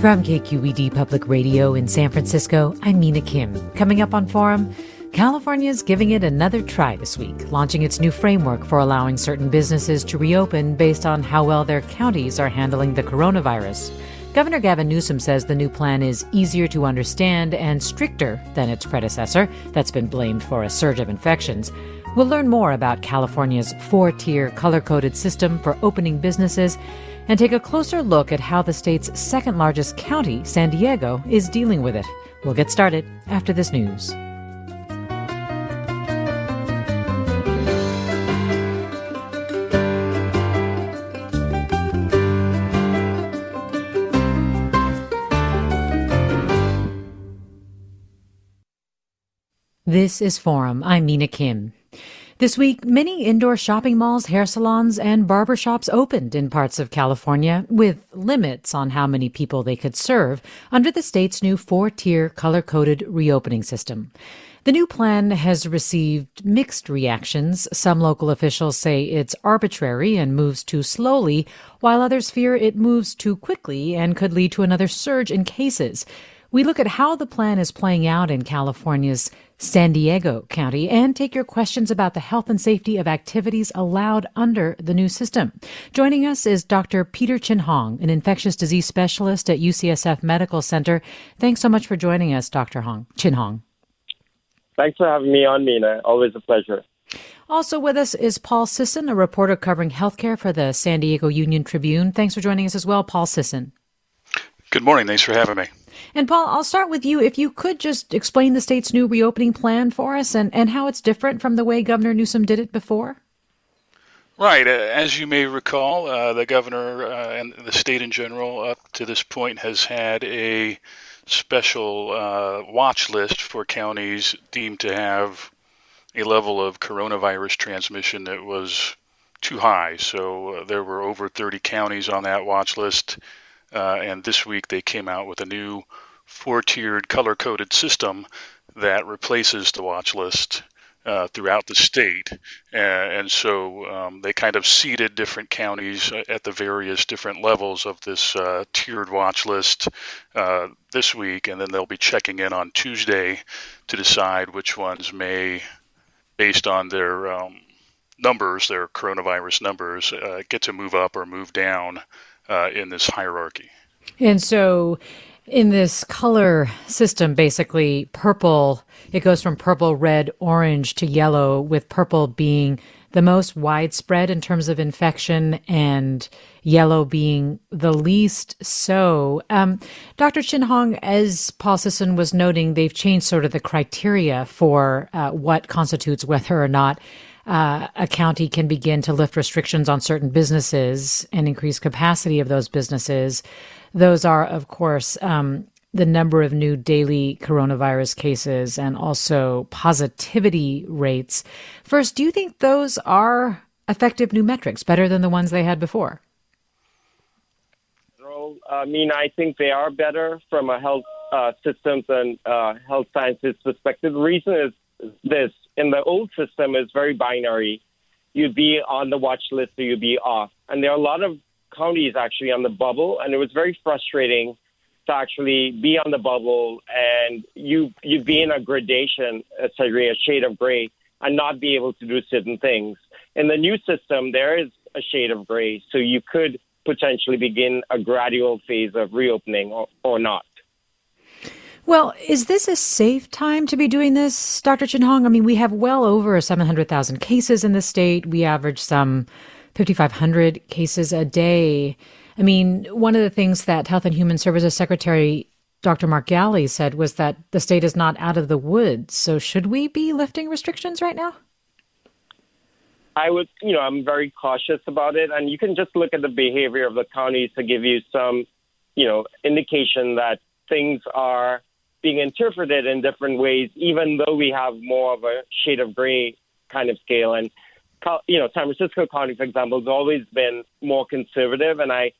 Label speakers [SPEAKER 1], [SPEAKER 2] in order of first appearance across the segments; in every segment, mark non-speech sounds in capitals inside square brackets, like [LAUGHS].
[SPEAKER 1] From KQED Public Radio in San Francisco, I'm Mina Kim. Coming up on Forum, California's giving it another try this week, launching its new framework for allowing certain businesses to reopen based on how well their counties are handling the coronavirus. Governor Gavin Newsom says the new plan is easier to understand and stricter than its predecessor, that's been blamed for a surge of infections. We'll learn more about California's four tier color coded system for opening businesses and take a closer look at how the state's second largest county, San Diego, is dealing with it. We'll get started after this news. This is Forum. I'm Mina Kim. This week, many indoor shopping malls, hair salons, and barber shops opened in parts of California with limits on how many people they could serve under the state's new four tier color coded reopening system. The new plan has received mixed reactions. Some local officials say it's arbitrary and moves too slowly, while others fear it moves too quickly and could lead to another surge in cases. We look at how the plan is playing out in California's San Diego County and take your questions about the health and safety of activities allowed under the new system. Joining us is Dr. Peter Chin Hong, an infectious disease specialist at UCSF Medical Center. Thanks so much for joining us, Dr. Hong, Chin Hong.
[SPEAKER 2] Thanks for having me on, Mina. Always a pleasure.
[SPEAKER 1] Also with us is Paul Sisson, a reporter covering healthcare for the San Diego Union Tribune. Thanks for joining us as well, Paul Sisson.
[SPEAKER 3] Good morning. Thanks for having me.
[SPEAKER 1] And Paul, I'll start with you. If you could just explain the state's new reopening plan for us and, and how it's different from the way Governor Newsom did it before.
[SPEAKER 3] Right. Uh, as you may recall, uh, the governor uh, and the state in general up to this point has had a special uh, watch list for counties deemed to have a level of coronavirus transmission that was too high. So uh, there were over 30 counties on that watch list. Uh, and this week they came out with a new four-tiered color-coded system that replaces the watch list uh, throughout the state. Uh, and so um, they kind of seeded different counties at the various different levels of this uh, tiered watch list uh, this week. And then they'll be checking in on Tuesday to decide which ones may, based on their um, numbers, their coronavirus numbers, uh, get to move up or move down uh, in this hierarchy.
[SPEAKER 1] And so, in this color system, basically, purple, it goes from purple, red, orange to yellow, with purple being the most widespread in terms of infection and yellow being the least so. Um, Dr. Chin Hong, as Paul Sisson was noting, they've changed sort of the criteria for uh, what constitutes whether or not uh, a county can begin to lift restrictions on certain businesses and increase capacity of those businesses. Those are, of course, um, the number of new daily coronavirus cases and also positivity rates. First, do you think those are effective new metrics, better than the ones they had before?
[SPEAKER 2] I mean, I think they are better from a health uh, systems and uh, health sciences perspective. The reason is this: in the old system, is very binary. You'd be on the watch list or you'd be off, and there are a lot of counties actually on the bubble, and it was very frustrating to actually be on the bubble and you you'd be in a gradation, uh, essentially a shade of gray, and not be able to do certain things. In the new system, there is a shade of gray, so you could potentially begin a gradual phase of reopening or, or not.
[SPEAKER 1] Well, is this a safe time to be doing this, Dr. Chin Hong? I mean, we have well over 700,000 cases in the state. We average some 5,500 cases a day. I mean, one of the things that Health and Human Services Secretary Dr. Mark Ghaly said was that the state is not out of the woods. So, should we be lifting restrictions right now?
[SPEAKER 2] I would, you know, I'm very cautious about it. And you can just look at the behavior of the counties to give you some, you know, indication that things are being interpreted in different ways, even though we have more of a shade of gray kind of scale. And, you know, San Francisco County, for example, has always been more conservative. And I,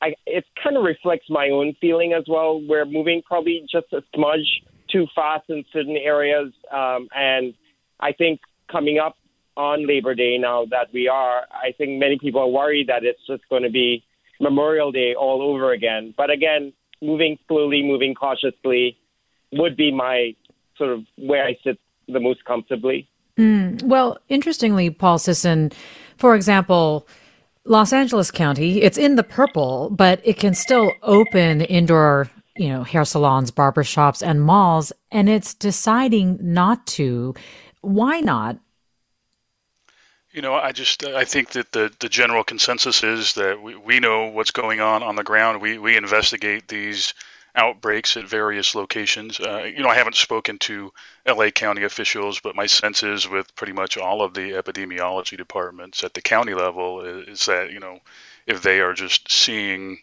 [SPEAKER 2] I, it kind of reflects my own feeling as well. We're moving probably just a smudge too fast in certain areas. Um, and I think coming up on Labor Day now that we are, I think many people are worried that it's just going to be Memorial Day all over again. But again, moving slowly, moving cautiously would be my sort of where I sit the most comfortably.
[SPEAKER 1] Mm, well, interestingly, Paul Sisson, for example, Los Angeles County, it's in the purple, but it can still open indoor, you know, hair salons, barber shops, and malls, and it's deciding not to. Why not?
[SPEAKER 3] You know, I just I think that the, the general consensus is that we, we know what's going on on the ground. We we investigate these outbreaks at various locations. Uh, you know, I haven't spoken to LA County officials, but my sense is with pretty much all of the epidemiology departments at the county level is, that you know if they are just seeing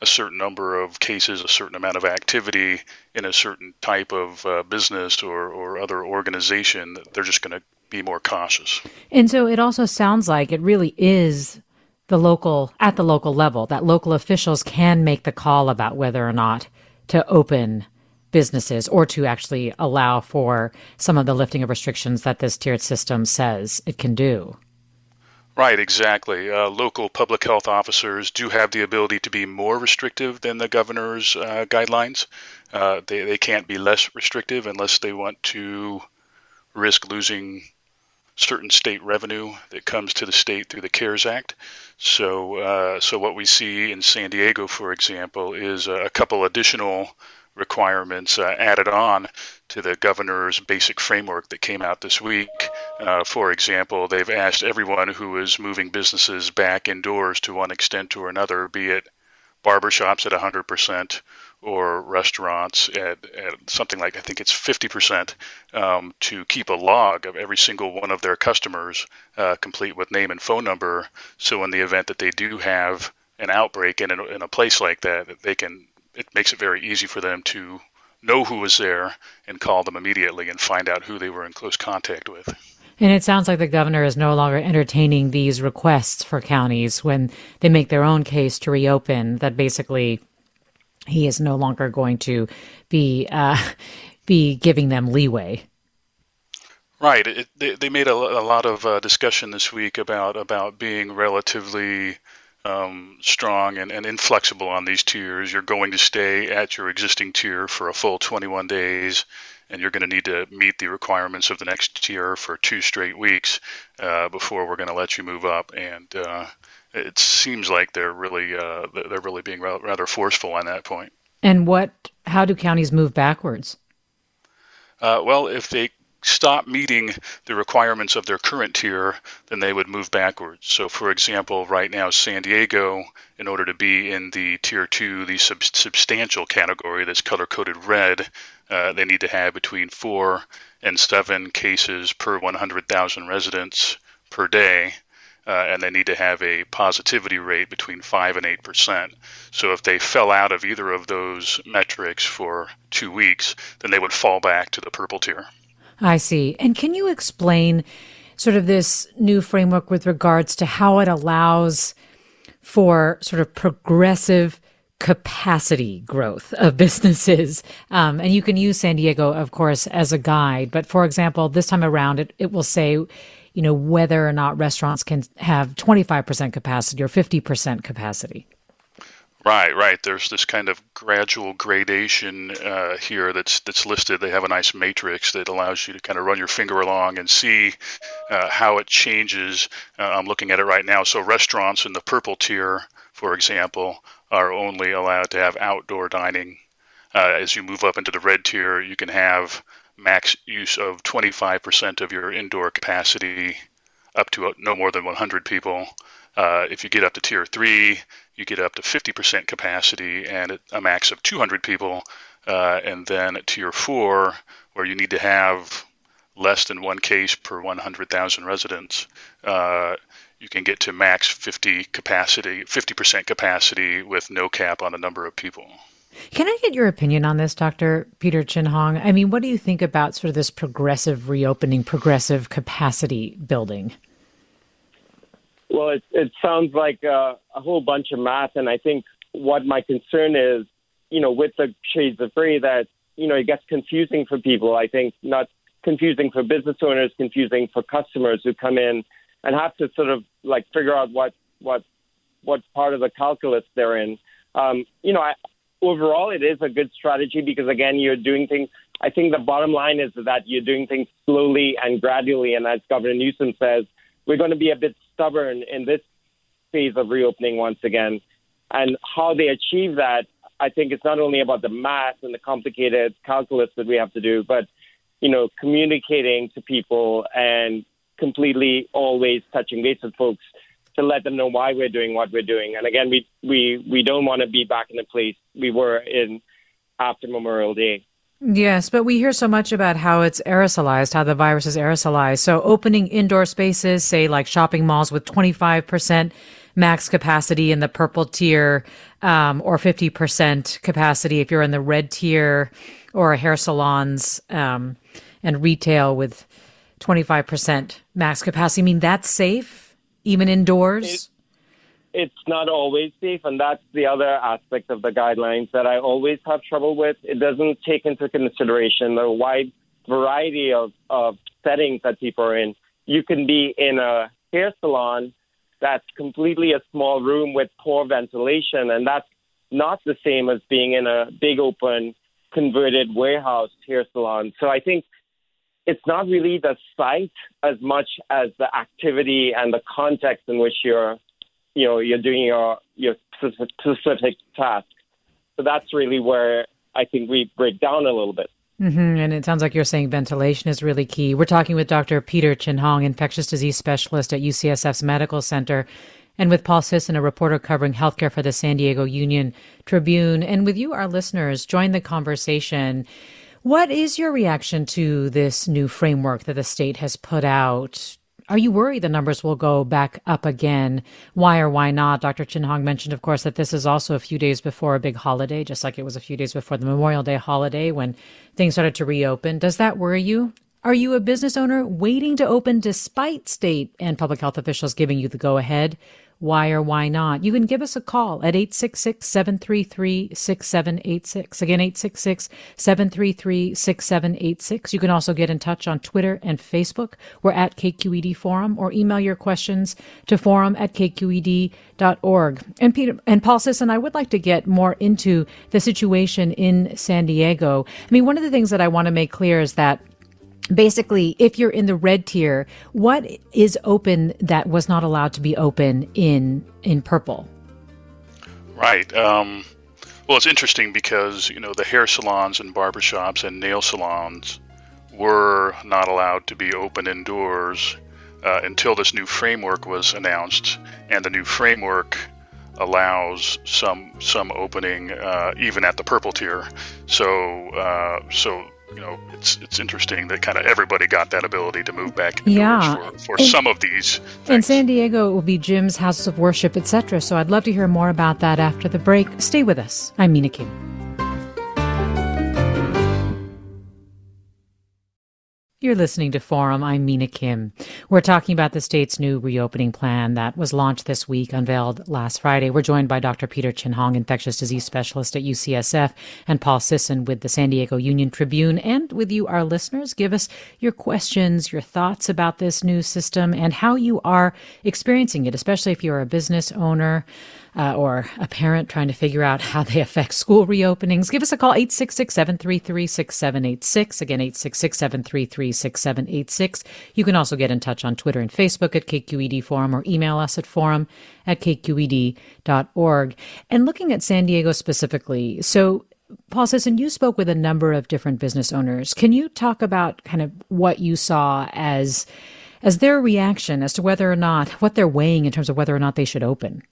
[SPEAKER 3] a certain number of cases, a certain amount of activity in a certain type of uh, business or, or other organization, they're just going to be more cautious.
[SPEAKER 1] And so it also sounds like it really is the local, at the local level, that local officials can make the call about whether or not to open businesses or to actually allow for some of the lifting of restrictions that this tiered system says it can do.
[SPEAKER 3] Right, exactly. Uh, local public health officers do have the ability to be more restrictive than the governor's uh, guidelines. Uh, they, they can't be less restrictive unless they want to risk losing certain state revenue that comes to the state through the CARES Act. So, uh, so what we see in San Diego, for example, is a couple additional requirements uh, added on to the governor's basic framework that came out this week. Uh, for example, they've asked everyone who is moving businesses back indoors to one extent or another, be it barbershops at 100%, or restaurants at, at something like I think it's 50% um, to keep a log of every single one of their customers, uh, complete with name and phone number. So in the event that they do have an outbreak in a, in a place like that, they can it makes it very easy for them to know who was there and call them immediately and find out who they were in close contact with.
[SPEAKER 1] And it sounds like the governor is no longer entertaining these requests for counties when they make their own case to reopen. That basically he is no longer going to be uh, [LAUGHS] be giving them leeway.
[SPEAKER 3] Right. It, they, they made a, a lot of uh, discussion this week about about being relatively um, strong and, and inflexible on these tiers. You're going to stay at your existing tier for a full 21 days, and you're going to need to meet the requirements of the next tier for two straight weeks uh, before we're going to let you move up. And uh, it seems like they're really uh, they're really being rather forceful on that point.
[SPEAKER 1] And what? How do counties move backwards?
[SPEAKER 3] Uh, well, if they stop meeting the requirements of their current tier, then they would move backwards. So, for example, right now, San Diego, in order to be in the tier two, the sub- substantial category that's color coded red, uh, they need to have between four and seven cases per 100,000 residents per day. Uh, and they need to have a positivity rate between 5 and 8%. So if they fell out of either of those metrics for two weeks, then they would fall back to the purple tier.
[SPEAKER 1] I see. And can you explain sort of this new framework with regards to how it allows for sort of progressive capacity growth of [LAUGHS] businesses. Um, and you can use San Diego, of course, as a guide. But for example, this time around, it, it will say, you know, whether or not restaurants can have 25% capacity or 50% capacity.
[SPEAKER 3] Right, right. There's this kind of gradual gradation uh, here that's that's listed. They have a nice matrix that allows you to kind of run your finger along and see uh, how it changes. Uh, I'm looking at it right now. So restaurants in the purple tier, for example, are only allowed to have outdoor dining. Uh, as you move up into the red tier, you can have max use of 25% of your indoor capacity up to no more than 100 people. Uh, if you get up to tier three, you get up to 50% capacity and a max of 200 people. Uh, and then tier four, where you need to have less than one case per 100,000 residents, uh, you can get to max 50 capacity, 50% capacity with no cap on the number of people.
[SPEAKER 1] Can I get your opinion on this, Dr. Peter Chin Hong? I mean, what do you think about sort of this progressive reopening, progressive capacity building?
[SPEAKER 2] Well, it, it sounds like a, a whole bunch of math, and I think what my concern is, you know, with the shades of gray, that you know it gets confusing for people. I think not confusing for business owners, confusing for customers who come in and have to sort of like figure out what what what part of the calculus they're in. Um, you know, I, overall, it is a good strategy because again, you're doing things. I think the bottom line is that you're doing things slowly and gradually, and as Governor Newsom says, we're going to be a bit stubborn in this phase of reopening once again. And how they achieve that, I think it's not only about the math and the complicated calculus that we have to do, but you know, communicating to people and completely always touching base with folks to let them know why we're doing what we're doing. And again, we we we don't want to be back in the place we were in after Memorial Day.
[SPEAKER 1] Yes, but we hear so much about how it's aerosolized, how the virus is aerosolized. So opening indoor spaces, say like shopping malls with 25% max capacity in the purple tier, um, or 50% capacity if you're in the red tier, or hair salons um, and retail with 25% max capacity. I mean, that's safe, even indoors? It,
[SPEAKER 2] it's not always safe, and that's the other aspect of the guidelines that I always have trouble with. It doesn't take into consideration the wide variety of, of settings that people are in. You can be in a hair salon that's completely a small room with poor ventilation, and that's not the same as being in a big open converted warehouse hair salon. So I think it's not really the site as much as the activity and the context in which you're, you know, you're doing your your specific task. So that's really where I think we break down a little bit.
[SPEAKER 1] Mm-hmm. And it sounds like you're saying ventilation is really key. We're talking with Dr. Peter Chin Hong, infectious disease specialist at UCSF's Medical Center, and with Paul Sisson, a reporter covering healthcare for the San Diego Union Tribune. And with you, our listeners, join the conversation. What is your reaction to this new framework that the state has put out? Are you worried the numbers will go back up again? Why or why not? Dr. Chin Hong mentioned, of course, that this is also a few days before a big holiday, just like it was a few days before the Memorial Day holiday when things started to reopen. Does that worry you? Are you a business owner waiting to open despite state and public health officials giving you the go ahead? Why or why not, you can give us a call at 866 733 6786. Again, 866 733 6786. You can also get in touch on Twitter and Facebook. We're at KQED Forum or email your questions to forum at kqed.org. And Peter and Paul Sisson, I would like to get more into the situation in San Diego. I mean, one of the things that I want to make clear is that basically if you're in the red tier what is open that was not allowed to be open in in purple?
[SPEAKER 3] Right um, well it's interesting because you know the hair salons and barbershops and nail salons were not allowed to be open indoors uh, until this new framework was announced and the new framework allows some some opening uh, even at the purple tier. So uh, so you know, it's it's interesting that kind of everybody got that ability to move back
[SPEAKER 1] Yeah.
[SPEAKER 3] for, for some of these.
[SPEAKER 1] In. San Diego, it will be gyms, houses of worship, etc. So I'd love to hear more about that after the break. Stay with us. I'm Mina Kim. You're listening to Forum. I'm Mina Kim. We're talking about the state's new reopening plan that was launched this week, unveiled last Friday. We're joined by Dr. Peter Chin Hong, infectious disease specialist at UCSF, and Paul Sisson with the San Diego Union Tribune, and with you, our listeners. Give us your questions, your thoughts about this new system, and how you are experiencing it, especially if you're a business owner uh, or a parent trying to figure out how they affect school reopenings. Give us a call, 866 733 6786. Again, 866 733 6786. You can also get in touch on Twitter and Facebook at KQED Forum or email us at forum at kqed.org. And looking at San Diego specifically, so Paul Sisson, you spoke with a number of different business owners. Can you talk about kind of what you saw as as their reaction as to whether or not what they're weighing in terms of whether or not they should open?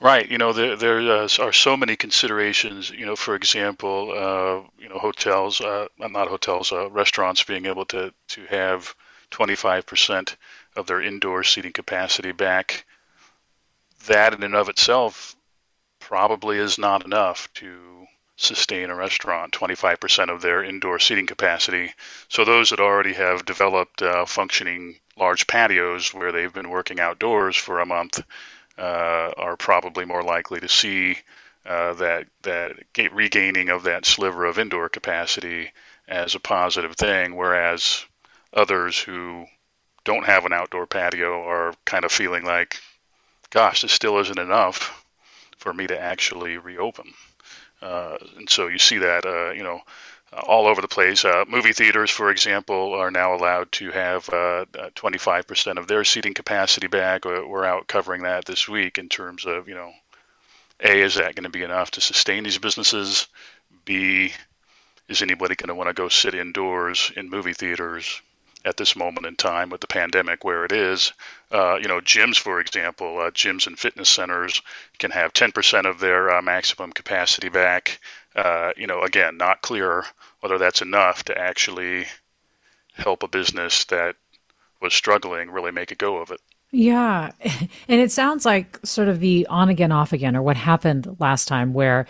[SPEAKER 3] Right. You know, there there uh, are so many considerations. You know, for example, uh, you know, hotels, uh, not hotels, uh, restaurants being able to to have 25% of their indoor seating capacity back. That in and of itself probably is not enough to sustain a restaurant 25% of their indoor seating capacity. So those that already have developed uh, functioning large patios where they've been working outdoors for a month are probably more likely to see uh, that that ga- regaining of that sliver of indoor capacity as a positive thing, whereas others who don't have an outdoor patio are kind of feeling like, gosh, this still isn't enough for me to actually reopen. Uh, and so you see that, uh, you know, all over the place. Uh, movie theaters, for example, are now allowed to have uh, 25% of their seating capacity back. We're we're out covering that this week in terms of, you know, A, is that going to be enough to sustain these businesses? B, is anybody going to want to go sit indoors in movie theaters at this moment in time with the pandemic where it is? Uh, you know, gyms, for example, uh, gyms and fitness centers can have 10% of their uh, maximum capacity back. Uh, you know, again, not clear whether that's enough to actually help a business that was struggling really make a go of it.
[SPEAKER 1] Yeah. [LAUGHS] And it sounds like sort of the on again, off again, or what happened last time where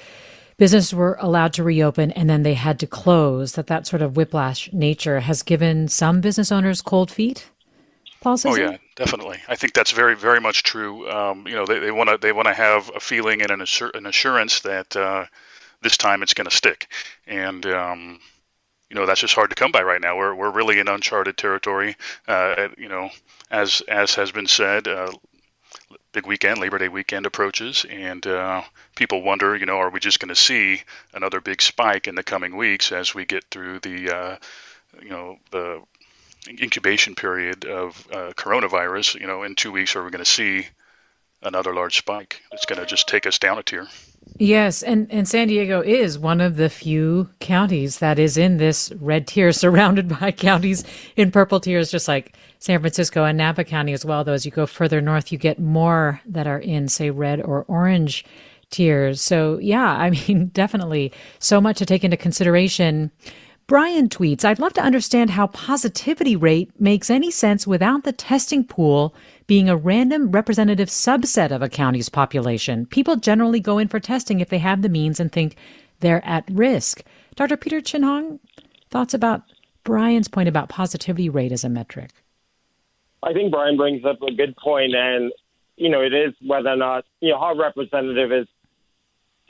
[SPEAKER 1] businesses were allowed to reopen and then they had to close, that that sort of whiplash nature has given some business owners cold feet. Paul Sisson
[SPEAKER 3] Oh yeah, definitely. I think that's very, very much true. Um, you know, they want to they want to have a feeling and an, assur- an assurance that uh, this time it's going to stick, and um, you know that's just hard to come by right now. We're we're really in uncharted territory. Uh, you know, as as has been said, uh, big weekend, Labor Day weekend approaches, and uh, people wonder, you know, are we just going to see another big spike in the coming weeks as we get through the, uh, you know, the incubation period of uh, coronavirus? You know, in two weeks, are we going to see another large spike? It's going to just take us down a tier.
[SPEAKER 1] Yes, and, and San Diego is one of the few counties that is in this red tier, [LAUGHS] surrounded by counties in purple tiers, just like San Francisco and Napa County as well. Though as you go further north, you get more that are in, say, red or orange tiers. So, yeah, I [LAUGHS] mean, definitely so much to take into consideration. Brian tweets, I'd love to understand how positivity rate makes any sense without the testing pool being a random representative subset of a county's population. People generally go in for testing if they have the means and think they're at risk. Dr. Peter Chin Hong, thoughts about Brian's point about positivity rate as a metric?
[SPEAKER 2] I think Brian brings up a good point, and you know, it is whether or not you know how representative is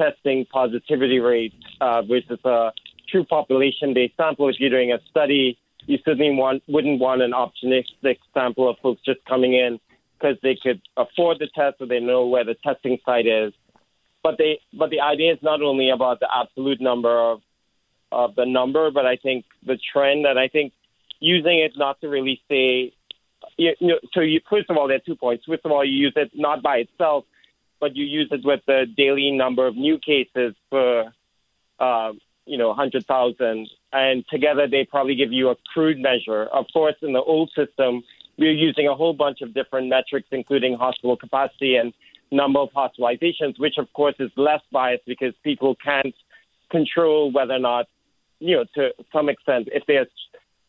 [SPEAKER 2] testing positivity rate uh, versus a true population-based sample. If you're doing a study, you certainly want wouldn't want an optimistic sample of folks just coming in because they could afford the test or they know where the testing site is. But they, but the idea is not only about the absolute number of of the number, but I think the trend, and I think using it not to really say you, you know, so you, first of all, there are two points. First of all, you use it not by itself, but you use it with the daily number of new cases per, uh, you know, 100,000. And together they probably give you a crude measure. Of course, in the old system, we were using a whole bunch of different metrics, including hospital capacity and number of hospitalizations, which of course is less biased because people can't control whether or not you know, to some extent, if they're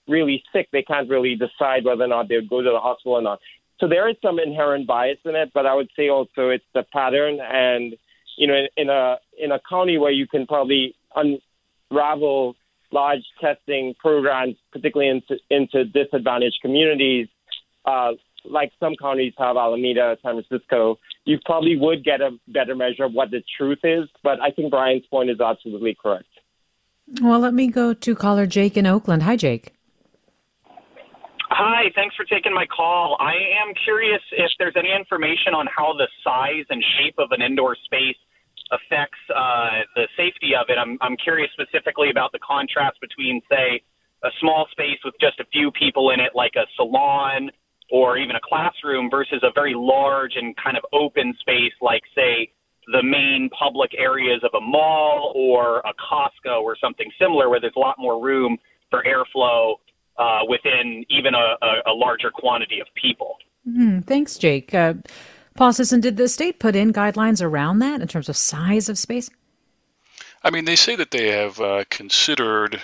[SPEAKER 2] really sick, they can't really decide whether or not they'll go to the hospital or not. So there is some inherent bias in it, but I would say also it's the pattern. And you know, in, in a in a county where you can probably unravel large testing programs, particularly into into disadvantaged communities, uh, like some counties have Alameda, San Francisco, you probably would get a better measure of what the truth is. But I think Brian's point is absolutely correct.
[SPEAKER 1] Well, let me go to caller Jake in Oakland. Hi, Jake.
[SPEAKER 4] Hi, thanks for taking my call. I am curious if there's any information on how the size and shape of an indoor space affects uh, the safety of it. I'm, I'm curious specifically about the contrast between, say, a small space with just a few people in it, like a salon or even a classroom, versus a very large and kind of open space, like, say, the main public areas of a mall or a Costco or something similar, where there's a lot more room for airflow uh, within even a, a, a, larger quantity of people.
[SPEAKER 1] Mm, thanks, Jake. Uh, Paul Sisson, did the state put in guidelines around that in terms of size of space?
[SPEAKER 3] I mean, they say that they have uh, considered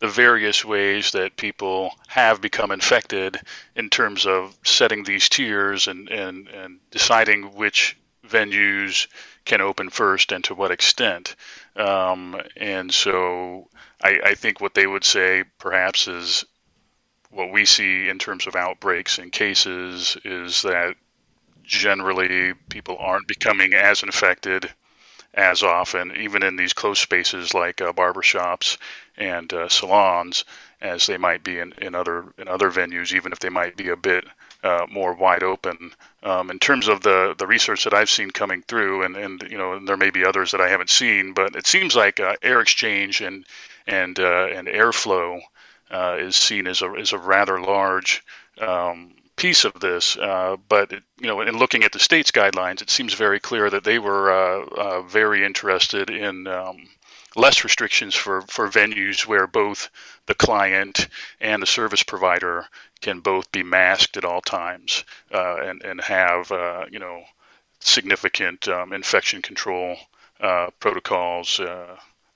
[SPEAKER 3] the various ways that people have become infected in terms of setting these tiers and, and, and deciding which venues can open first and to what extent. Um, and so I, I, think what they would say perhaps is what we see in terms of outbreaks and cases is that generally people aren't becoming as infected as often, even in these close spaces like uh, barbershops and uh, salons, as they might be in, in other in other venues, even if they might be a bit uh, more wide open. Um, in terms of the, the research that I've seen coming through, and, and you know, and there may be others that I haven't seen, but it seems like uh, air exchange and and uh, and airflow uh, is seen as a as a rather large um, piece of this. Uh, but you know, in looking at the state's guidelines, it seems very clear that they were uh, uh, very interested in um, less restrictions for for venues where both the client and the service provider can both be masked at all times uh, and and have uh, you know significant um, infection control protocols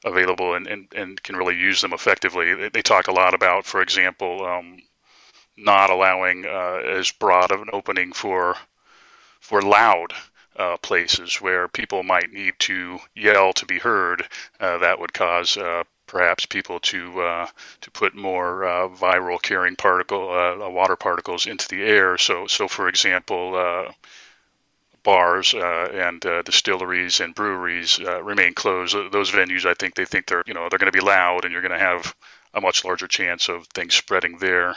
[SPEAKER 3] available and, and, and can really use them effectively. They, they talk a lot about, for example, um, not allowing uh, as broad of an opening for for loud uh, places where people might need to yell to be heard. Uh, that would cause uh, perhaps people to uh, to put more uh, viral carrying particle water particles into the air. So so for example bars uh, and uh, distilleries and breweries uh, remain closed. Those venues, I think, they think they're you know they're going to be loud, and you're going to have a much larger chance of things spreading there.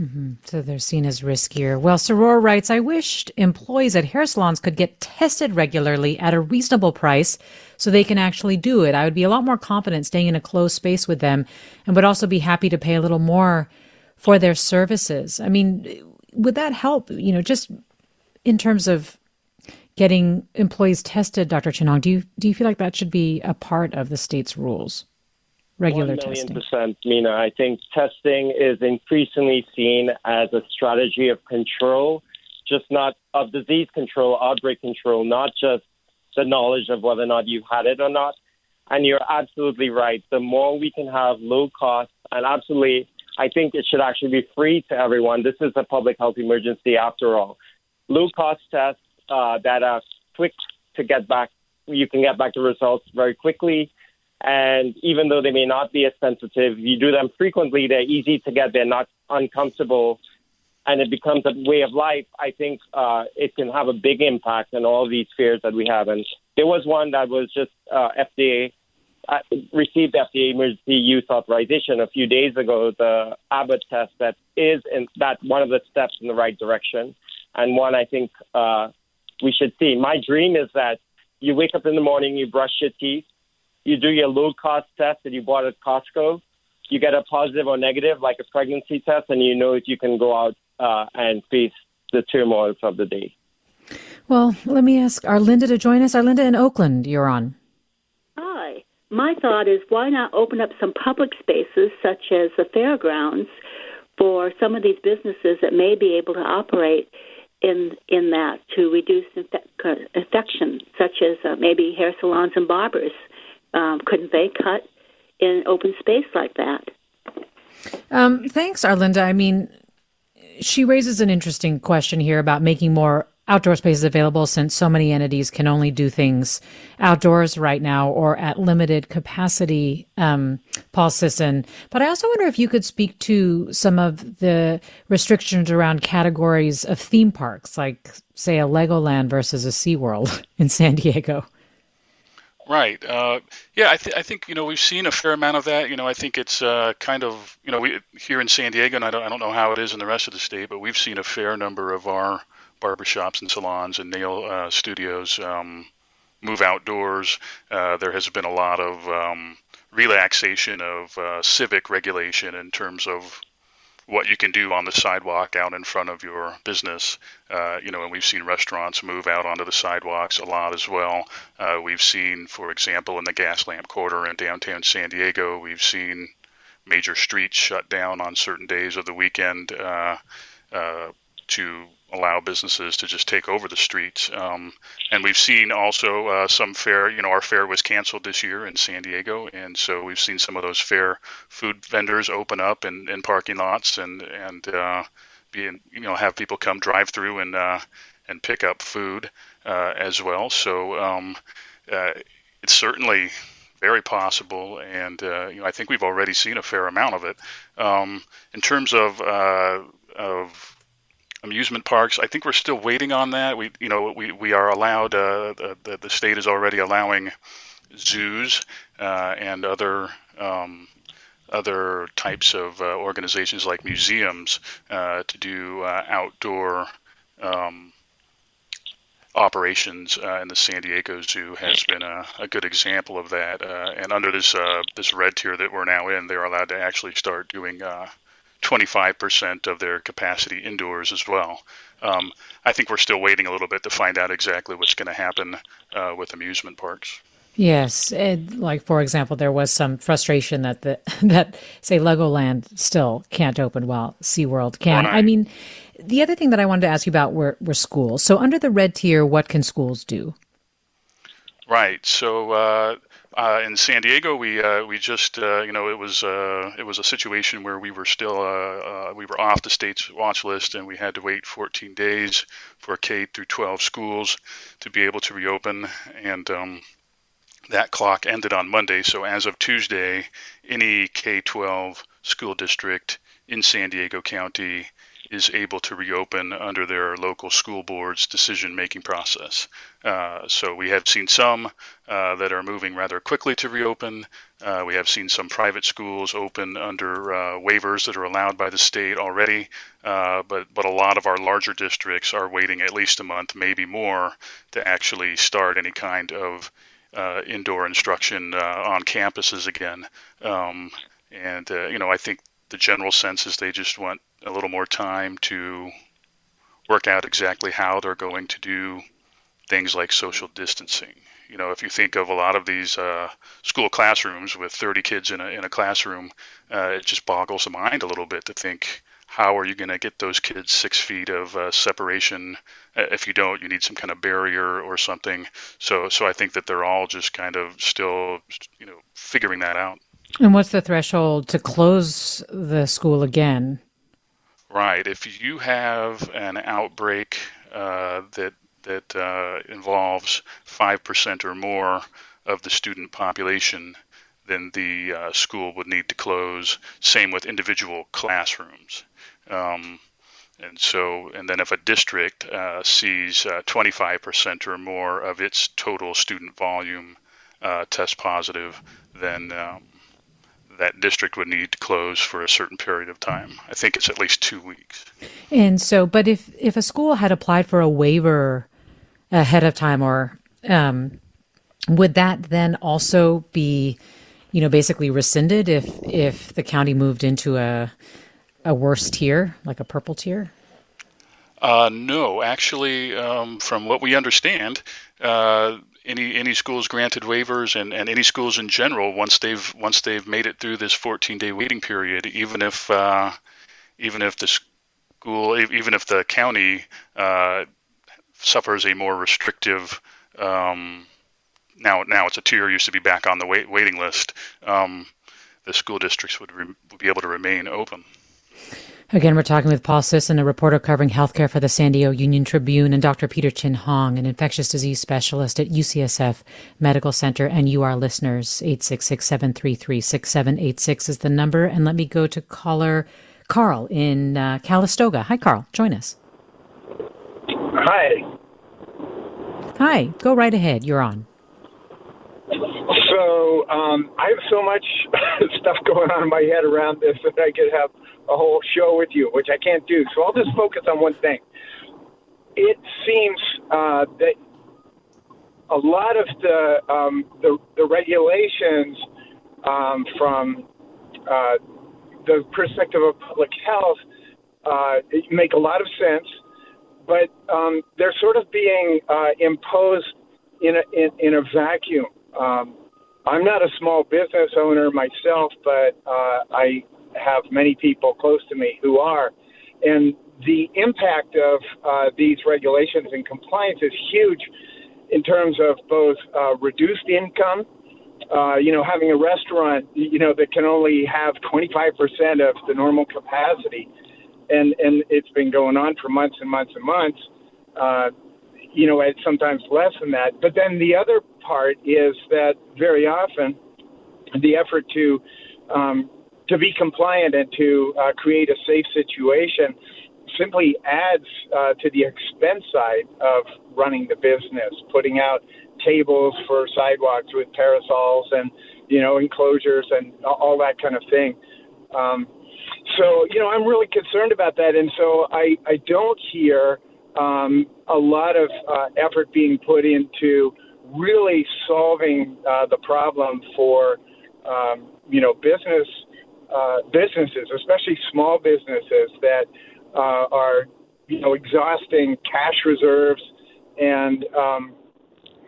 [SPEAKER 1] Mm-hmm. So they're seen as riskier. Well, Soror writes, I wished employees at hair salons could get tested regularly at a reasonable price so they can actually do it. I would be a lot more confident staying in a closed space with them and would also be happy to pay a little more for their services. I mean, would that help, you know, just in terms of getting employees tested, Dr. Chin Hong, do you do you feel like that should be a part of the state's rules? Regular
[SPEAKER 2] One million
[SPEAKER 3] testing.
[SPEAKER 2] percent, Mina. I think testing is increasingly seen as a strategy of control, just not of disease control, outbreak control, not just the knowledge of whether or not you've had it or not. And you're absolutely right. The more we can have low cost and absolutely, I think it should actually be free to everyone. This is a public health emergency after all. Low cost tests uh, that are quick to get back. You can get back the results very quickly. And even though they may not be as sensitive, you do them frequently, they're easy to get, they're not uncomfortable, and it becomes a way of life. I think uh, it can have a big impact on all these fears that we have. And there was one that was just uh, FDA uh, received FDA emergency use authorization a few days ago, the Abbott test that is in that one of the steps in the right direction, and one I think uh, we should see. My dream is that you wake up in the morning, you brush your teeth, you do your low cost test that you bought at Costco, you get a positive or negative, like a pregnancy test, and you know if you can go out uh, and face the turmoils of the day.
[SPEAKER 1] Well, let me ask Arlinda to join us. Arlinda in Oakland, you're on.
[SPEAKER 5] Hi. My thought is why not open up some public spaces, such as the fairgrounds, for some of these businesses that may be able to operate in in that to reduce infec- infection, such as uh, maybe hair salons and barbers. Um, couldn't they cut in open space like that.
[SPEAKER 1] Um, thanks, Arlinda. I mean, she raises an interesting question here about making more outdoor spaces available since so many entities can only do things outdoors right now or at limited capacity, um, Paul Sisson. But I also wonder if you could speak to some of the restrictions around categories of theme parks, like, say, a Legoland versus a SeaWorld [LAUGHS] in San Diego.
[SPEAKER 3] Right. Uh, yeah, I, th- I, think you know we've seen a fair amount of that. You know, I think it's uh, kind of you know we here in San Diego, and I don't I don't know how it is in the rest of the state, but we've seen a fair number of our barbershops and salons and nail uh, studios um, move outdoors. Uh, there has been a lot of um, relaxation of uh, civic regulation in terms of what you can do on the sidewalk out in front of your business. Uh, you know, and we've seen restaurants move out onto the sidewalks a lot as well. Uh, we've seen, for example, in the Gaslamp Quarter in downtown San Diego, we've seen major streets shut down on certain days of the weekend uh, uh to allow businesses to just take over the streets. Um, and we've seen also uh, some fair, you know, our fair was canceled this year in San Diego, and so we've seen some of those fair food vendors open up in, in parking lots and and uh, being, you know, have people come drive through and uh, and pick up food uh, as well. So um, uh, it's certainly very possible, and uh, you know, I think we've already seen a fair amount of it. Um, in terms of of amusement parks. I think we're still waiting on that. We, you know, we, we are allowed. Uh, the, the state is already allowing zoos uh, and other um, other types of uh, organizations like museums uh, to do uh, outdoor um, operations. Uh, and the San Diego Zoo has been a, a good example of that. and under this this red tier that we're now in, they're allowed to actually start doing 25% of their capacity indoors as well. Um, I think we're still waiting a little bit to find out exactly what's going to happen uh, with amusement parks.
[SPEAKER 1] Yes, it, like for example, there was some frustration that the [LAUGHS] that say Legoland still can't open while SeaWorld can. Right. I mean, the other thing that I wanted to ask you about were, were schools. So under the red tier, what can schools do?
[SPEAKER 3] Right. So uh, uh, in San Diego, we uh, we just uh, you know it was uh, it was a situation where we were still uh, uh, we were off the state's watch list and we had to wait 14 days for K through 12 schools to be able to reopen and um, that clock ended on Monday. So as of Tuesday, any K-12 school district in San Diego County is able to reopen under their local school board's decision making process. Uh, so we have seen some uh, that are moving rather quickly to reopen. Uh, we have seen some private schools open under uh, waivers that are allowed by the state already, uh, but but a lot of our larger districts are waiting at least a month, maybe more, to actually start any kind of uh, indoor instruction on campuses again. Um, and you know, I think the general sense is they just want a little more time to work out exactly how they're going to do things like social distancing. You know, if you think of a lot of these uh, school classrooms with 30 kids in a, in a classroom, uh, it just boggles the mind a little bit to think how are you going to get those kids six feet of uh, separation? Uh, if you don't, you need some kind of barrier or something. So, so I think that they're all just kind of still, you know, figuring that out.
[SPEAKER 1] And what's the threshold to close the school again?
[SPEAKER 3] Right. If you have an outbreak uh, that that uh, involves five percent or more of the student population, then the uh, school would need to close. Same with individual classrooms. Um, and so, and then if a district uh, sees 25% uh, or more of its total student volume uh, test positive, then um, that district would need to close for a certain period of time. I think it's at least two weeks.
[SPEAKER 1] And so, but if if a school had applied for a waiver ahead of time, or um, would that then also be, you know, basically rescinded if if the county moved into a a worse tier, like a purple tier?
[SPEAKER 3] Uh, no, actually, um, from what we understand, uh, any any schools granted waivers and, and any schools in general once they've once they've made it through this 14 day waiting period even if uh, even if the school even if the county uh, suffers a more restrictive um, now now it's a tier used to be back on the wait, waiting list um, the school districts would, re- would be able to remain open.
[SPEAKER 1] Again, we're talking with Paul Sisson, a reporter covering healthcare for the San Diego Union Tribune, and Dr. Peter Chin Hong, an infectious disease specialist at UCSF Medical Center. And you, our listeners, 866 733 6786 is the number. And let me go to caller Carl in uh, Calistoga. Hi, Carl. Join us.
[SPEAKER 6] Hi.
[SPEAKER 1] Hi. Go right ahead. You're on.
[SPEAKER 6] So um, I have so much [LAUGHS] stuff going on in my head around this that I could have a whole show with you, which I can't do. So I'll just focus on one thing. It seems uh, that a lot of the um, the, the, regulations um, from uh, the perspective of public health uh, make a lot of sense, but um, they're sort of being uh, imposed in a, in, in a vacuum. Um, I'm not a small business owner myself, but uh, I have many people close to me who are. And the impact of uh, these regulations and compliance is huge in terms of both uh, reduced income. Uh, you know, having a restaurant, you know, that can only have 25% of the normal capacity, and and it's been going on for months and months and months. Uh, you know, it's sometimes less than that. But then the other part is that very often the effort to um, to be compliant and to uh, create a safe situation simply adds uh, to the expense side of running the business, putting out tables for sidewalks with parasols and you know enclosures and all that kind of thing. Um, so you know I'm really concerned about that, and so I I don't hear um, a lot of uh, effort being put into really solving uh, the problem for um, you know business uh, businesses, especially small businesses that uh, are you know exhausting cash reserves and um,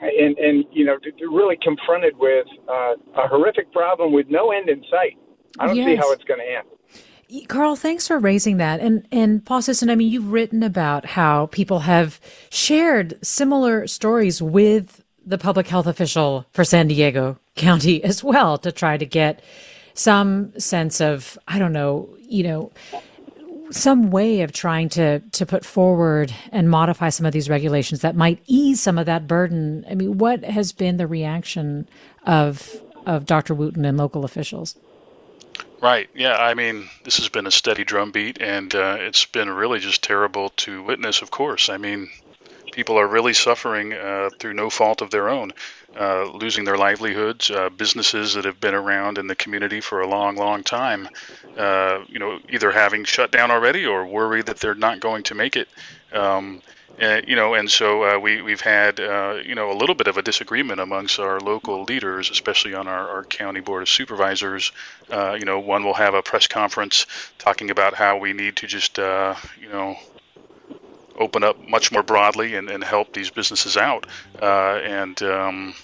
[SPEAKER 6] and and you know really confronted with uh, a horrific problem with no end in sight. I don't yes. see how it's going to end.
[SPEAKER 1] Carl, thanks for raising that. And and Paul Sisson, I mean, you've written about how people have shared similar stories with the public health official for San Diego County [LAUGHS] as well to try to get some sense of, I don't know, you know, some way of trying to to put forward and modify some of these regulations that might ease some of that burden. I mean, what has been the reaction of of Dr. Wooten and local officials?
[SPEAKER 3] Right. Yeah. I mean, this has been a steady drumbeat, and uh, it's been really just terrible to witness. Of course. I mean, people are really suffering uh, through no fault of their own, uh, losing their livelihoods. Uh, businesses that have been around in the community for a long, long time, uh, you know, either having shut down already or worried that they're not going to make it. Um, uh, you know, and so uh, we we've had uh, you know a little bit of a disagreement amongst our local leaders, especially on our, our county board of supervisors. You know, one will have a press conference talking about how we need to just you know open up much more broadly and, and help these businesses out, uh, and um,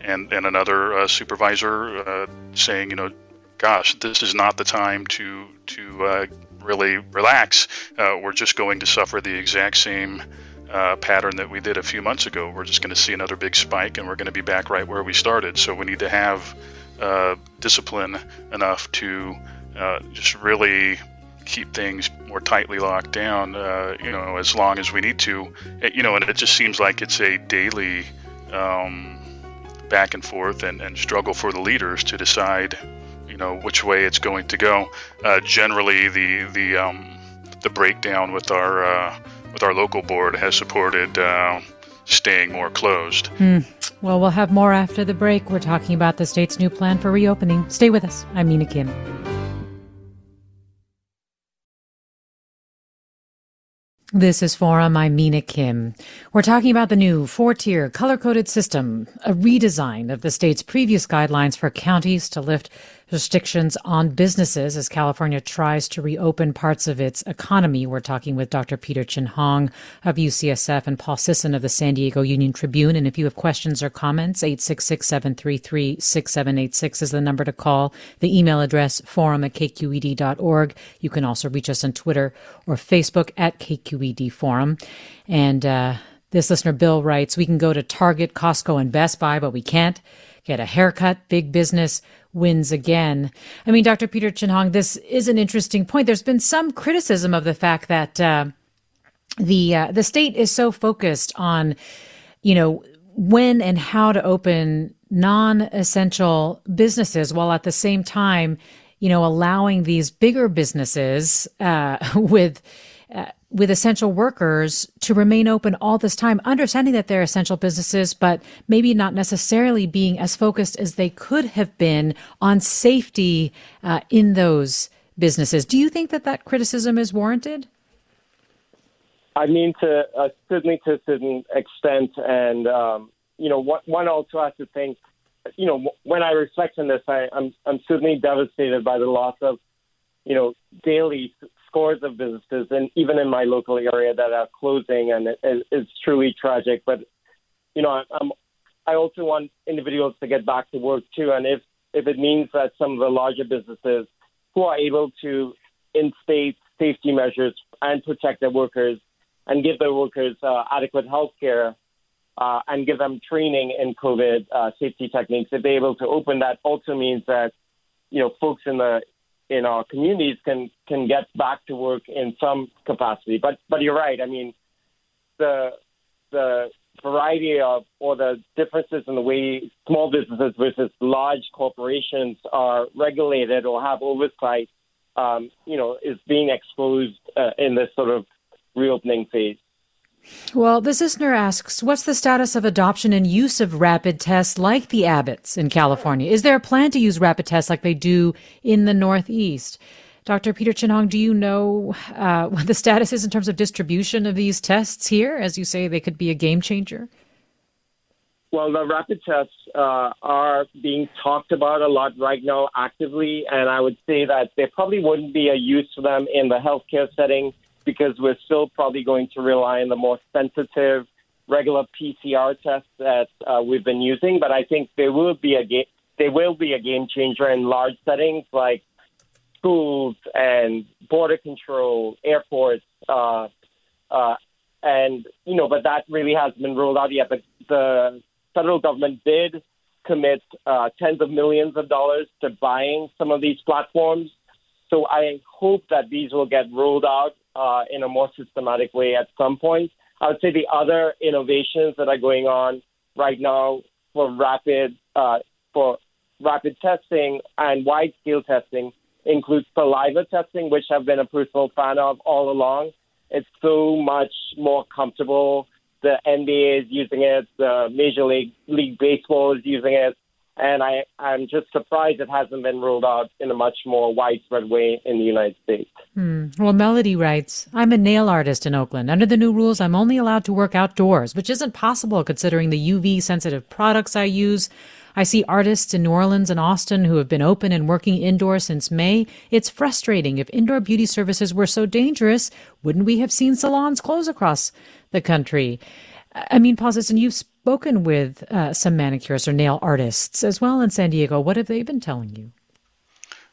[SPEAKER 3] and and another supervisor saying you know, gosh, this is not the time to to really relax. we're just going to suffer the exact same uh, pattern that we did a few months ago. We're just going to see another big spike and we're going to be back right where we started. So we need to have uh, discipline enough to uh, just really keep things more tightly locked down, uh, you know, as long as we need to. It, you know, and it just seems like it's a daily um, back and forth and, and struggle for the leaders to decide, you know, which way it's going to go. Uh, generally, the the um, the breakdown with our uh, with our local board has supported uh, staying more closed.
[SPEAKER 1] Mm. Well, we'll have more after the break. We're talking about the state's new plan for reopening. Stay with us. I'm Mina Kim. This is Forum. I'm Mina Kim. We're talking about the new four tier color coded system, a redesign of the state's previous guidelines for counties to lift restrictions on businesses as California tries to reopen parts of its economy. We're talking with Dr. Peter Chin Hong of UCSF and Paul Sisson of the San Diego Union Tribune. And if you have questions or comments, 866-733-6786 is the number to call. The email address forum at kqed.org. You can also reach us on Twitter or Facebook at KQED Forum. And, uh, this listener Bill writes, we can go to Target, Costco, and Best Buy, but we can't get a haircut, big business wins again. I mean, Dr. Peter Chin Hong, this is an interesting point. There's been some criticism of the fact that uh, the uh, the state is so focused on, you know, when and how to open non-essential businesses, while at the same time, you know, allowing these bigger businesses uh, [LAUGHS] with uh, with essential workers to remain open all this time, understanding that they're essential businesses, but maybe not necessarily being as focused as they could have been on safety uh, in those businesses. Do you think that that criticism is warranted?
[SPEAKER 2] I mean, to uh, certainly to a certain extent, and um, you know, one also has to think. You know, when I reflect on this, I, I'm I'm certainly devastated by the loss of, you know, daily scores of businesses, and even in my local area that are closing, and it, it's truly tragic. But you know, I'm, I also want individuals to get back to work too, and if if it means that some of the larger businesses who are able to instate safety measures and protect their workers and give their workers uh, adequate health care uh, and give them training in COVID uh, safety techniques, if they're able to open that also means that you know folks in the in our communities can can get back to work in some capacity. But but you're right. I mean, the the variety of or the differences in the way small businesses versus large corporations are regulated or have oversight, um, you know, is being exposed uh, in this sort of reopening phase.
[SPEAKER 1] Well, this listener asks, what's the status of adoption and use of rapid tests like the Abbotts in California? Is there a plan to use rapid tests like they do in the Northeast? Dr. Peter Chin Hong, do you know uh, what the status is in terms of distribution of these tests here? As you say, they could be a game changer.
[SPEAKER 2] Well, the rapid tests uh, are being talked about a lot right now actively, and I would say that there probably wouldn't be a use for them in the healthcare setting because we're still probably going to rely on the more sensitive regular PCR tests that uh, we've been using. But I think there will be a game, there will be a game changer in large settings like schools and border control, airports, uh, uh, and you know, but that really hasn't been rolled out yet. But the federal government did commit uh, tens of millions of dollars to buying some of these platforms. So I hope that these will get rolled out uh, in a more systematic way at some point. I would say the other innovations that are going on right now for rapid uh, for rapid testing and wide scale testing includes saliva testing, which I've been a personal fan of all along. It's so much more comfortable. The NBA is using it. The Major League League Baseball is using it and I, I'm just surprised it hasn't been rolled out in a much more widespread way in the United States.
[SPEAKER 1] Hmm. Well, Melody writes I'm a nail artist in Oakland. Under the new rules, I'm only allowed to work outdoors, which isn't possible considering the UV sensitive products I use. I see artists in New Orleans and Austin who have been open and working indoors since May. It's frustrating. If indoor beauty services were so dangerous, wouldn't we have seen salons close across the country? I mean, Paul Sisson, and you've spoken with uh, some manicurists or nail artists as well in San Diego. What have they been telling you?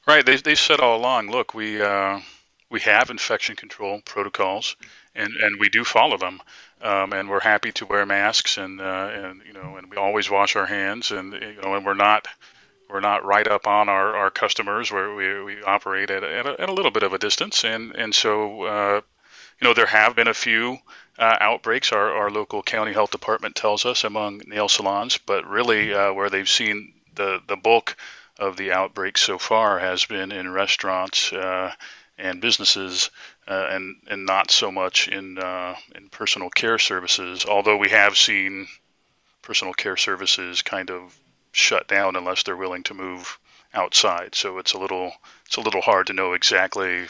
[SPEAKER 3] Right. They, they said all along, look, we, uh, we have infection control protocols, and, and we do follow them. Um, and we're happy to wear masks, and, uh, and, you know, and we always wash our hands, and, you know, and we're not we're not right up on our, our customers where we, we operate at at, a, at a little bit of a distance and and so uh, you know there have been a few uh, outbreaks. Our, our local county health department tells us among nail salons, but really uh, where they've seen the the bulk of the outbreaks so far has been in restaurants uh, and businesses, uh, and and not so much in uh, in personal care services. Although we have seen personal care services kind of shut down unless they're willing to move outside. So it's a little it's a little hard to know exactly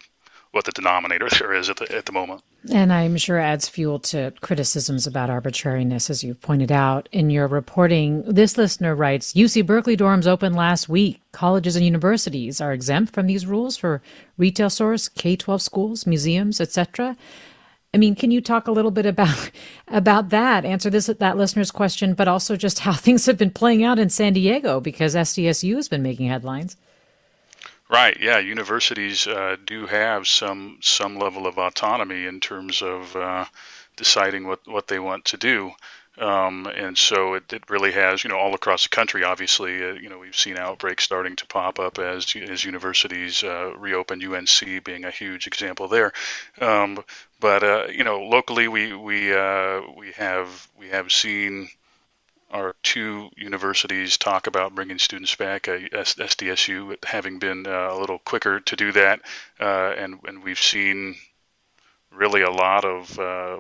[SPEAKER 3] what the denominator there is at the, at the moment.
[SPEAKER 1] And I'm sure adds fuel to criticisms about arbitrariness, as you've pointed out in your reporting. This listener writes UC Berkeley dorms opened last week. Colleges and universities are exempt from these rules for retail stores, K 12 schools, museums, etc. I mean, can you talk a little bit about [LAUGHS] about that? Answer this that listener's question, but also just how [LAUGHS] things have been playing out in San Diego because SDSU has been making headlines.
[SPEAKER 3] Right. Yeah. Universities uh, do have some some level of autonomy in terms of uh, deciding what, what they want to do. Um, and so it, it really has, you know, all across the country. Obviously, uh, you know, we've seen outbreaks starting to pop up as as universities uh, reopen. UNC being a huge example there. Um, but uh, you know, locally, we we uh, we have we have seen our two universities talk about bringing students back. SDSU having been uh, a little quicker to do that, uh, and and we've seen really a lot of uh,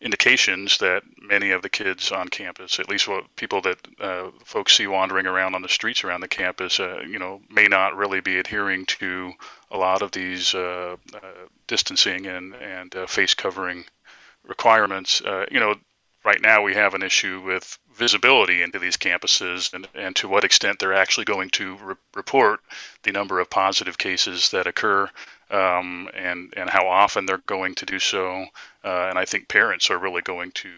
[SPEAKER 3] indications that many of the kids on campus, at least what people that uh, folks see wandering around on the streets around the campus, you know, may not really be adhering to a lot of these distancing and and face covering requirements. You know, right now we have an issue with visibility into these campuses and, and to what extent they're actually going to re- report the number of positive cases that occur um, and and how often they're going to do so. Uh, and I think parents are really going to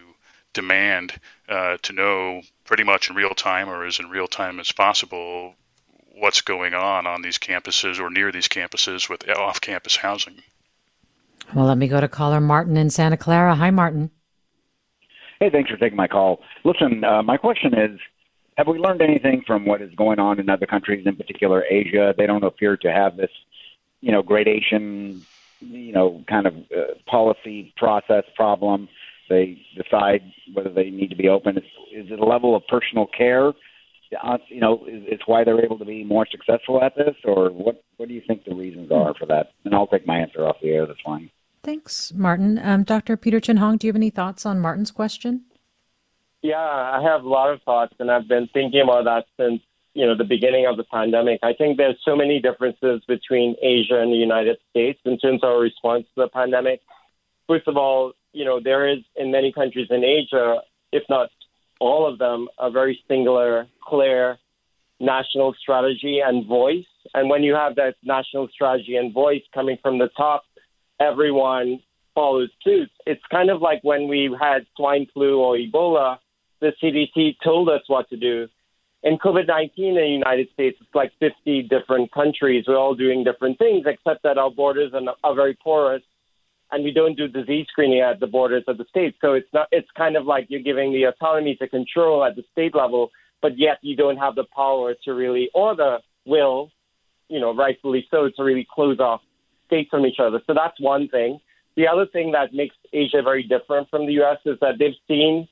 [SPEAKER 3] demand uh, to know pretty much in real time or as in real time as possible what's going on on these campuses or near these campuses with off-campus housing.
[SPEAKER 1] Well, let me go to caller Martin in Santa Clara. Hi, Martin.
[SPEAKER 7] Hey, thanks for taking my call. Listen, uh, my question is Have we learned anything from what is going on in other countries, in particular Asia? They don't appear to have this you know, gradation, you know, kind of uh, policy process problem. They decide whether they need to be open. Is, is it a level of personal care? Uh, you know, is, is why they're able to be more successful at this, or what? What do you think the reasons are for that? And I'll take my answer off the air. That's fine.
[SPEAKER 1] Thanks, Martin. Um, Dr. Peter Chin Hong, do you have any thoughts on Martin's question?
[SPEAKER 2] Yeah, I have a lot of thoughts, and I've been thinking about that since you know the beginning of the pandemic. I think there's so many differences between Asia and the United States in terms of our response to the pandemic. First of all, you know there is in many countries in Asia, if not all of them, a very singular, clear national strategy and voice. And when you have that national strategy and voice coming from the top, everyone follows suit. It's kind of like when we had swine flu or Ebola, the CDC told us what to do in COVID 19 in the United States, it's like 50 different countries. We're all doing different things, except that our borders are very porous and we don't do disease screening at the borders of the states. So it's not, it's kind of like you're giving the autonomy to control at the state level, but yet you don't have the power to really, or the will, you know, rightfully so, to really close off states from each other. So that's one thing. The other thing that makes Asia very different from the U.S. is that they've seen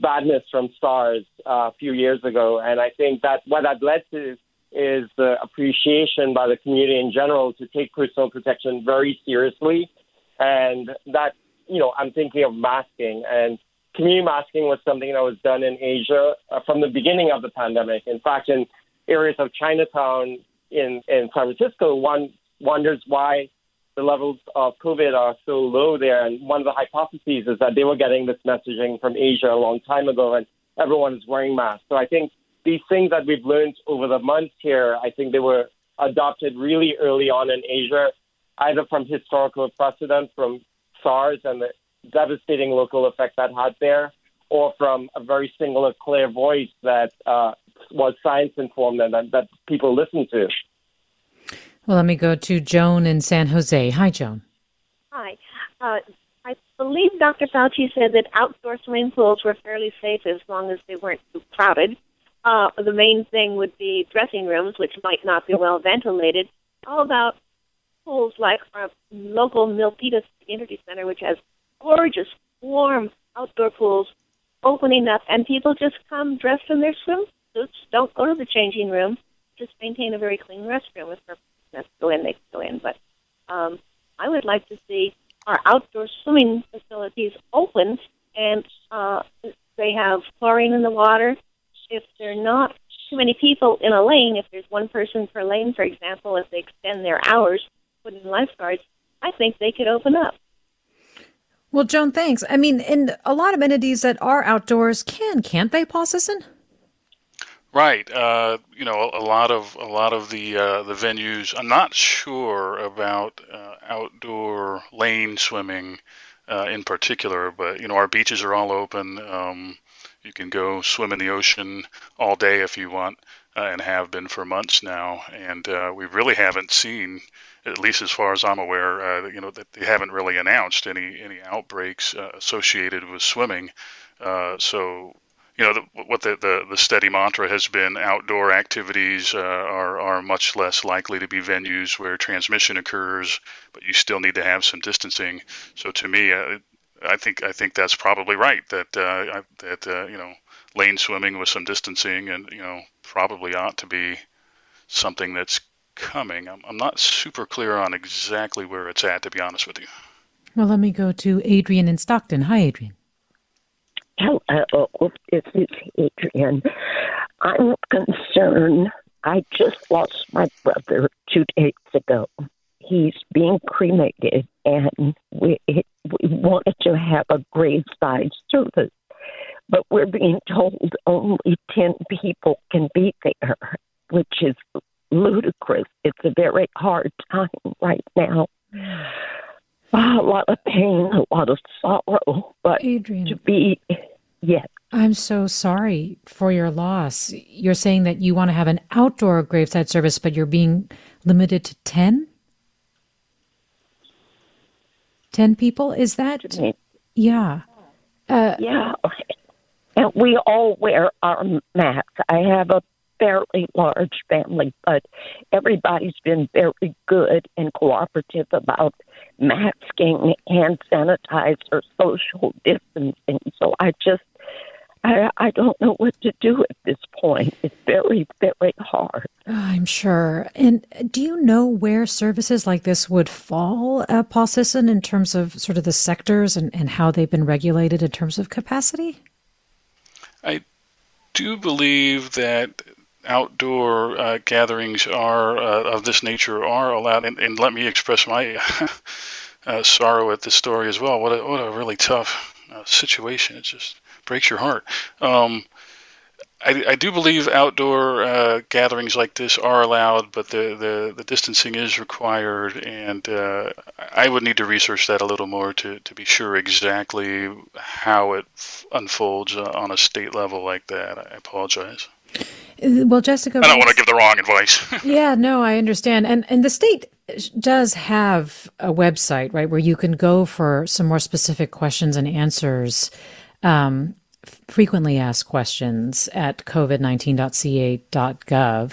[SPEAKER 2] badness from SARS uh, a few years ago. And I think that what that led to is the appreciation by the community in general to take personal protection very seriously. And that, you know, I'm thinking of masking. And community masking was something that was done in Asia uh, from the beginning of the pandemic. In fact, in areas of Chinatown in, in San Francisco, one wonders why the levels of COVID are so low there. And one of the hypotheses is that they were getting this messaging from Asia a long time ago, and everyone is wearing masks. So I think these things that we've learned over the months here, I think they were adopted really early on in Asia, either from historical precedent from SARS and the devastating local effect that had there, or from a very singular, clear voice that uh, was science informed and that, that people listened to.
[SPEAKER 1] Well, let me go to Joan in San Jose. Hi, Joan.
[SPEAKER 8] Hi. Uh, I believe Dr. Fauci said that outdoor swimming pools were fairly safe as long as they weren't too crowded. Uh, the main thing would be dressing rooms, which might not be well ventilated. How about pools like our local Milpitas Community Center, which has gorgeous, warm outdoor pools opening up, and people just come dressed in their swimsuits, don't go to the changing room, just maintain a very clean restroom if they're go in, they can go in. But um, I would like to see our outdoor swimming facilities opened and uh, they have chlorine in the water. If there are not too many people in a lane, if there's one person per lane, for example, if they extend their hours, put in lifeguards, I think they could open up.
[SPEAKER 1] Well, Joan, thanks. I mean, in a lot of entities that are outdoors can, can't they, Paul Sisson?
[SPEAKER 3] Right. Uh, you know, a lot of a lot of the uh, the venues. I'm not sure about uh, outdoor lane swimming uh, in particular, but you know, our beaches are all open. Um, you can go swim in the ocean all day if you want. uh, and have been for months now. And uh, we really haven't seen, at least as far as I'm aware, you know, that they haven't really announced any any outbreaks associated with swimming. So you know, the, what the, the, the, steady mantra has been outdoor activities uh, are, are much less likely to be venues where transmission occurs, but you still need to have some distancing. So to me, uh, I think I think that's probably right that uh, that uh, you know lane swimming with some distancing and you know probably ought to be something that's coming. I'm, I'm not super clear on exactly where it's at to be honest with you.
[SPEAKER 1] Well, let me go to Adrian in Stockton. Hi, Adrian.
[SPEAKER 9] Hello, this is Adrian. I'm concerned. I just lost my brother two days ago. He's being cremated, and we, we wanted to have a graveside service, but we're being told only 10 people can be there, which is ludicrous. It's a very hard time right now. A lot of pain, a lot of sorrow. But
[SPEAKER 1] Adrian,
[SPEAKER 9] to be, yes.
[SPEAKER 1] I'm so sorry for your loss. You're saying that you want to have an outdoor graveside service, but you're being limited to 10? 10 people? Is that? Yeah.
[SPEAKER 9] Uh, yeah. And we all wear our masks. I have a fairly large family, but everybody's been very good and cooperative about masking, hand sanitizer, social distancing. So I just, I, I don't know what to do at this point. It's very, very hard.
[SPEAKER 1] I'm sure. And do you know where services like this would fall, uh, Paul Sisson, in terms of sort of the sectors and, and how they've been regulated in terms of capacity?
[SPEAKER 3] I do believe that outdoor uh, gatherings are uh, of this nature are allowed. And, and let me express my [LAUGHS] uh, sorrow at this story as well. What a, what a really tough uh, situation. It just breaks your heart. Um, I, I, do believe outdoor uh, gatherings like this are allowed, but the, the, the distancing is required, and uh, I would need to research that a little more to, to be sure exactly how it unfolds on a state level like that. I apologize.
[SPEAKER 1] Well, Jessica,
[SPEAKER 3] I don't want to give the wrong advice. [LAUGHS]
[SPEAKER 1] yeah, no, I understand, and and the state does have a website, right, where you can go for some more specific questions and answers. Um, frequently asked questions at covid19.ca.gov.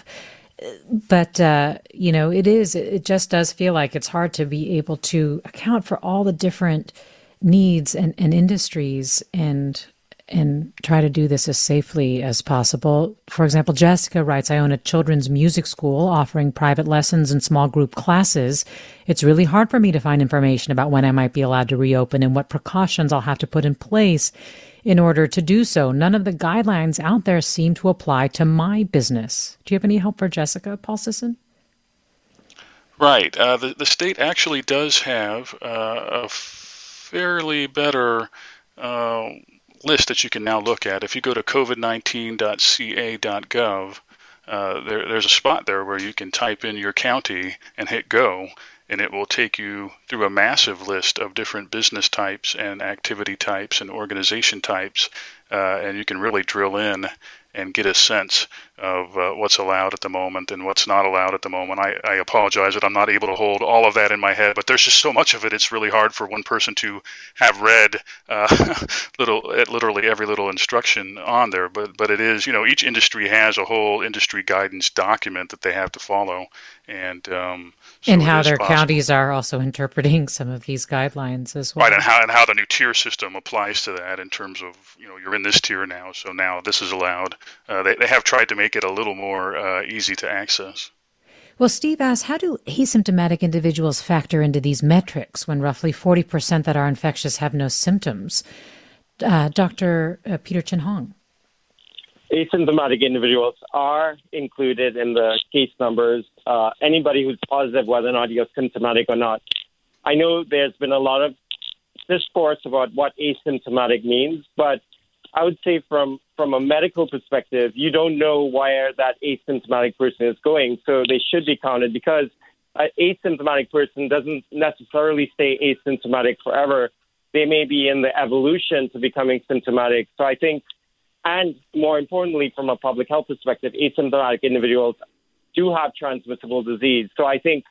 [SPEAKER 1] But, uh, you know, it is, it just does feel like it's hard to be able to account for all the different needs and, and industries and and try to do this as safely as possible. For example, Jessica writes, I own a children's music school offering private lessons and small group classes. It's really hard for me to find information about when I might be allowed to reopen and what precautions I'll have to put in place in order to do so. None of the guidelines out there seem to apply to my business. Do you have any help for Jessica, Paul Sisson?
[SPEAKER 3] Right. Uh, the, the state actually does have uh, a fairly better uh, list that you can now look at. If you go to covid19.ca.gov, uh, there, there's a spot there where you can type in your county and hit go, and it will take you through a massive list of different business types and activity types and organization types, uh, and you can really drill in and get a sense of uh, what's allowed at the moment and what's not allowed at the moment. I, I, apologize that I'm not able to hold all of that in my head, but there's just so much of it. It's really hard for one person to have read uh, [LAUGHS] little, literally every little instruction on there. But but it is, you know, each industry has a whole industry guidance document that they have to follow, and um,
[SPEAKER 1] so and how their possible. counties are also interpreting some of these guidelines as well.
[SPEAKER 3] Right, and how and how the new tier system applies to that in terms of you know you're in this tier now, so now this is allowed. Uh, they they have tried to make it a little more uh, easy to access.
[SPEAKER 1] Well, Steve asks, how do asymptomatic individuals factor into these metrics when roughly 40% that are infectious have no symptoms? Uh, Dr. Uh, Peter Chin Hong.
[SPEAKER 2] Asymptomatic individuals are included in the case numbers. Uh, anybody who's positive, whether or not you're symptomatic or not. I know there's been a lot of discourse about what asymptomatic means, but I would say from from a medical perspective, you don't know where that asymptomatic person is going, so they should be counted because an asymptomatic person doesn't necessarily stay asymptomatic forever. They may be in the evolution to becoming symptomatic. So I think and more importantly, from a public health perspective, asymptomatic individuals do have transmissible disease. So I think,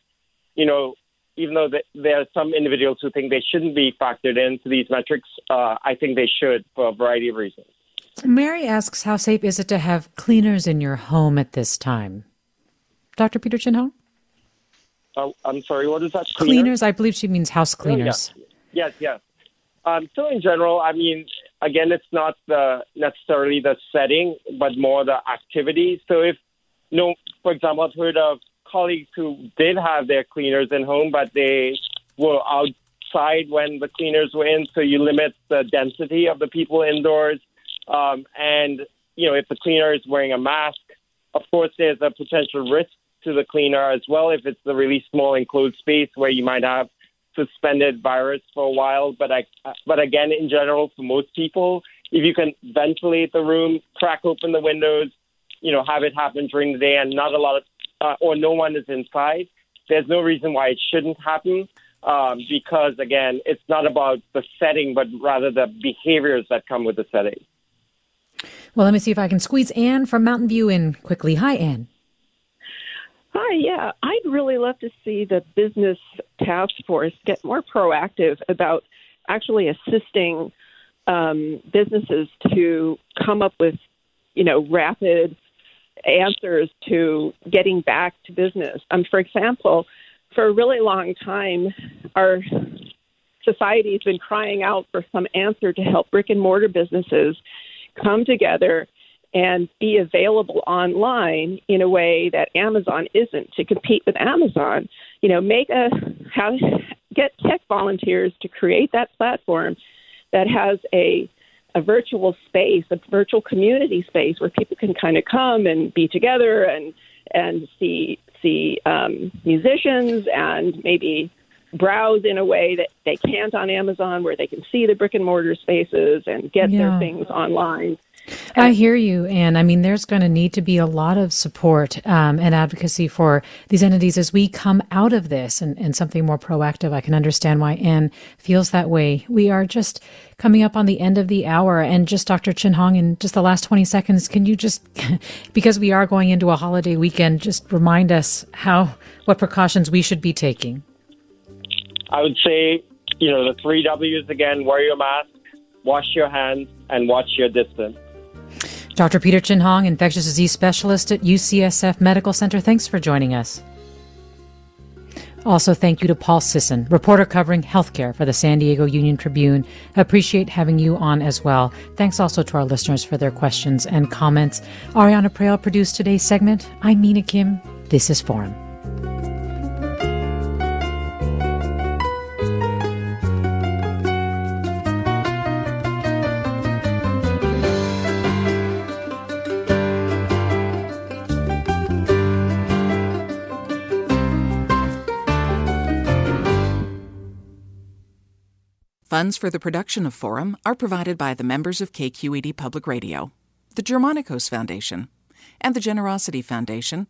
[SPEAKER 2] you know, even though there are some individuals who think they shouldn't be factored into these metrics, uh, I think they should for a variety of reasons.
[SPEAKER 1] Mary asks, how safe is it to have cleaners in your home at this time? Dr. Peter Chin Hong?
[SPEAKER 2] Oh, I'm sorry, what is that?
[SPEAKER 1] Cleaner? Cleaners, I believe she means house cleaners.
[SPEAKER 2] Oh, yeah. Yes, yes. Um, so in general, I mean, again, it's not the necessarily the setting, but more the activity. So if, you know, for example, I've heard of colleagues who did have their cleaners in home, but they were outside when the cleaners were in. So you limit the density of the people indoors. Um, and, you know, if the cleaner is wearing a mask, of course, there's a potential risk to the cleaner as well if it's a really small enclosed space where you might have suspended virus for a while. But I, but again, in general, for most people, if you can ventilate the room, crack open the windows, you know, have it happen during the day, and not a lot of uh, or no one is inside, there's no reason why it shouldn't happen. Um, because again, it's not about the setting, but rather the behaviors that come with the setting.
[SPEAKER 1] Well, let me see if I can squeeze Anne from Mountain View in quickly. Hi, Anne.
[SPEAKER 10] Hi, yeah. I'd really love to see the business task force get more proactive about actually assisting um, businesses to come up with, you know, rapid answers to getting back to business. Um, for example, for a really long time, our society has been crying out for some answer to help brick and mortar businesses come together and be available online in a way that Amazon isn't to compete with Amazon. You know, make a have get tech volunteers to create that platform that has a a virtual space, a virtual community space where people can kind of come and be together and and see see um, musicians and maybe browse in a way that they can't on Amazon, where they can see the brick and mortar spaces and get yeah. their things online.
[SPEAKER 1] I hear you, and I mean, there's going to need to be a lot of support um, and advocacy for these entities as we come out of this and, and something more proactive. I can understand why Anne feels that way. We are just coming up on the end of the hour, and just Dr. Chin Hong, in just the last 20 seconds, can you just, [LAUGHS] because we are going into a holiday weekend, just remind us how what precautions we should be taking?
[SPEAKER 2] I would say, you know, the three W's again: wear your mask, wash your hands, and watch your distance.
[SPEAKER 1] Dr. Peter Chin Hong, infectious disease specialist at UCSF Medical Center, thanks for joining us. Also, thank you to Paul Sisson, reporter covering healthcare for the San Diego Union Tribune. Appreciate having you on as well. Thanks also to our listeners for their questions and comments. Ariana Proehl produced today's segment. I'm Mina Kim. This is Forum.
[SPEAKER 11] Funds for the production of Forum are provided by the members of KQED Public Radio, the Germanacos Foundation, and the Generosity Foundation,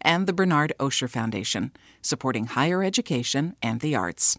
[SPEAKER 11] and the Bernard Osher Foundation, supporting higher education and the arts.